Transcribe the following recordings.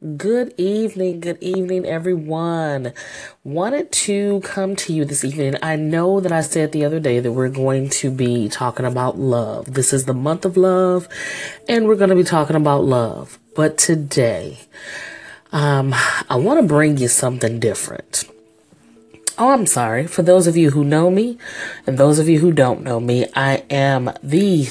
Good evening, good evening, everyone. Wanted to come to you this evening. I know that I said the other day that we're going to be talking about love. This is the month of love, and we're going to be talking about love. But today, um, I want to bring you something different. Oh, I'm sorry. For those of you who know me, and those of you who don't know me, I am the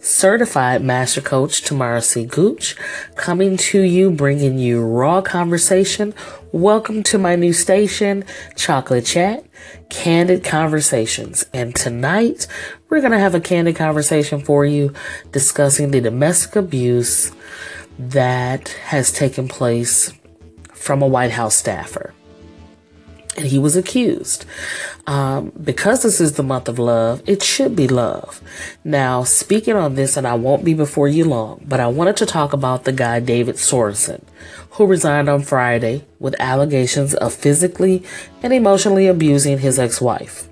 certified master coach Tamara C. Gooch, coming to you, bringing you raw conversation. Welcome to my new station, Chocolate Chat, Candid Conversations. And tonight, we're going to have a candid conversation for you discussing the domestic abuse that has taken place from a White House staffer and he was accused. Um, because this is the month of love, it should be love. Now, speaking on this, and I won't be before you long, but I wanted to talk about the guy David Sorensen, who resigned on Friday with allegations of physically and emotionally abusing his ex-wife.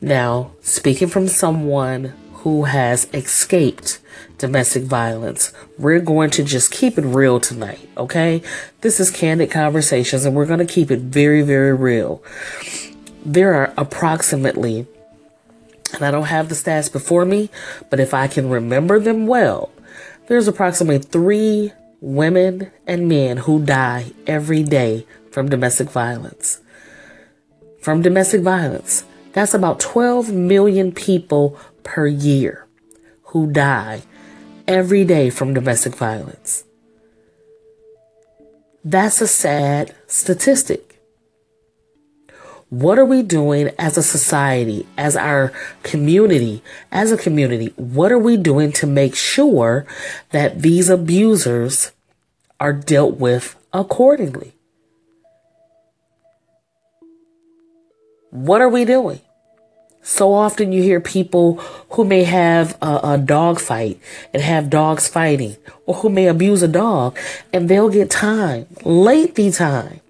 Now, speaking from someone who has escaped domestic violence. We're going to just keep it real tonight, okay? This is Candid Conversations, and we're going to keep it very, very real. There are approximately, and I don't have the stats before me, but if I can remember them well, there's approximately three women and men who die every day from domestic violence. From domestic violence. That's about 12 million people per year who die every day from domestic violence. That's a sad statistic. What are we doing as a society, as our community, as a community? What are we doing to make sure that these abusers are dealt with accordingly? What are we doing? So often you hear people who may have a, a, dog fight and have dogs fighting, or who may abuse a dog and they'll get time, lengthy time.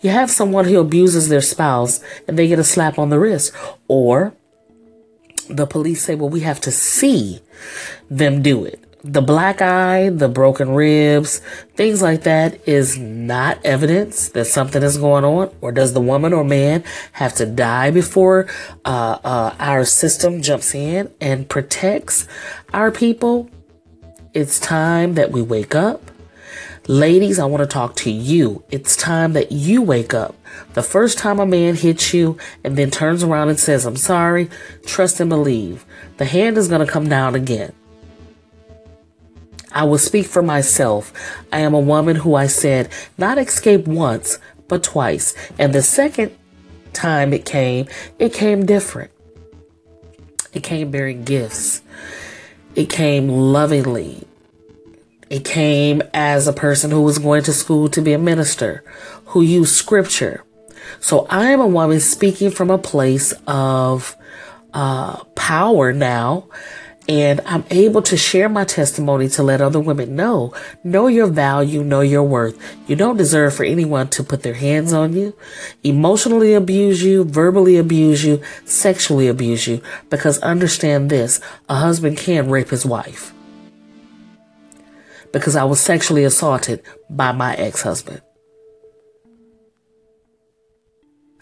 You have someone who abuses their spouse and they get a slap on the wrist, or the police say, well, we have to see them do it the black eye, the broken ribs, things like that is not evidence that something is going on. Or does the woman or man have to die before uh, uh, our system jumps in and protects our people? It's time that we wake up. Ladies, I want to talk to you. It's time that you wake up. The first time a man hits you and then turns around and says, I'm sorry, trust and believe. The hand is going to come down again. I will speak for myself. I am a woman who I said not escape once, but twice. And the second time it came, it came different. It came bearing gifts. It came lovingly. It came as a person who was going to school to be a minister, who used scripture. So I am a woman speaking from a place of uh, power now and I'm able to share my testimony to let other women know, know your value, know your worth. You don't deserve for anyone to put their hands on you, emotionally abuse you, verbally abuse you, sexually abuse you, because understand this, a husband can rape his wife. Because I was sexually assaulted by my ex-husband.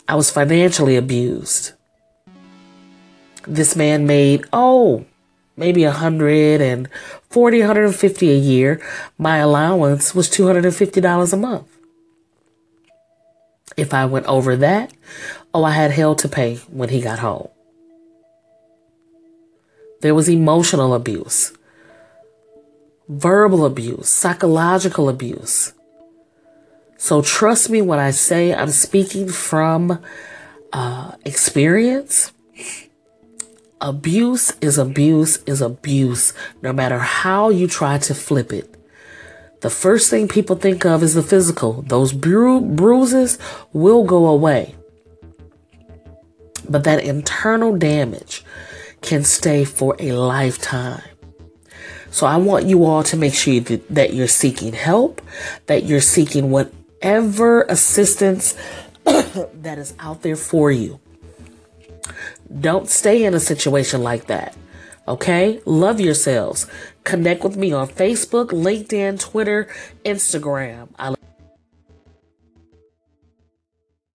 I was financially abused. This man made, oh, maybe 140 150 a year. My allowance was $250 a month. If i went over that oh i had hell to pay when he got home. There was emotional abuse verbal abuse psychological abuse. So trust me when i say i'm speaking from uh, experience Abuse is abuse is abuse, no matter how you try to flip it. The first thing people think of is the physical. Those bru- bruises will go away. But that internal damage can stay for a lifetime. So I want you all to make sure that you're seeking help, that you're seeking whatever assistance that is out there for you. Don't stay in a situation like that. Okay? Love yourselves. Connect with me on Facebook, LinkedIn, Twitter, Instagram. I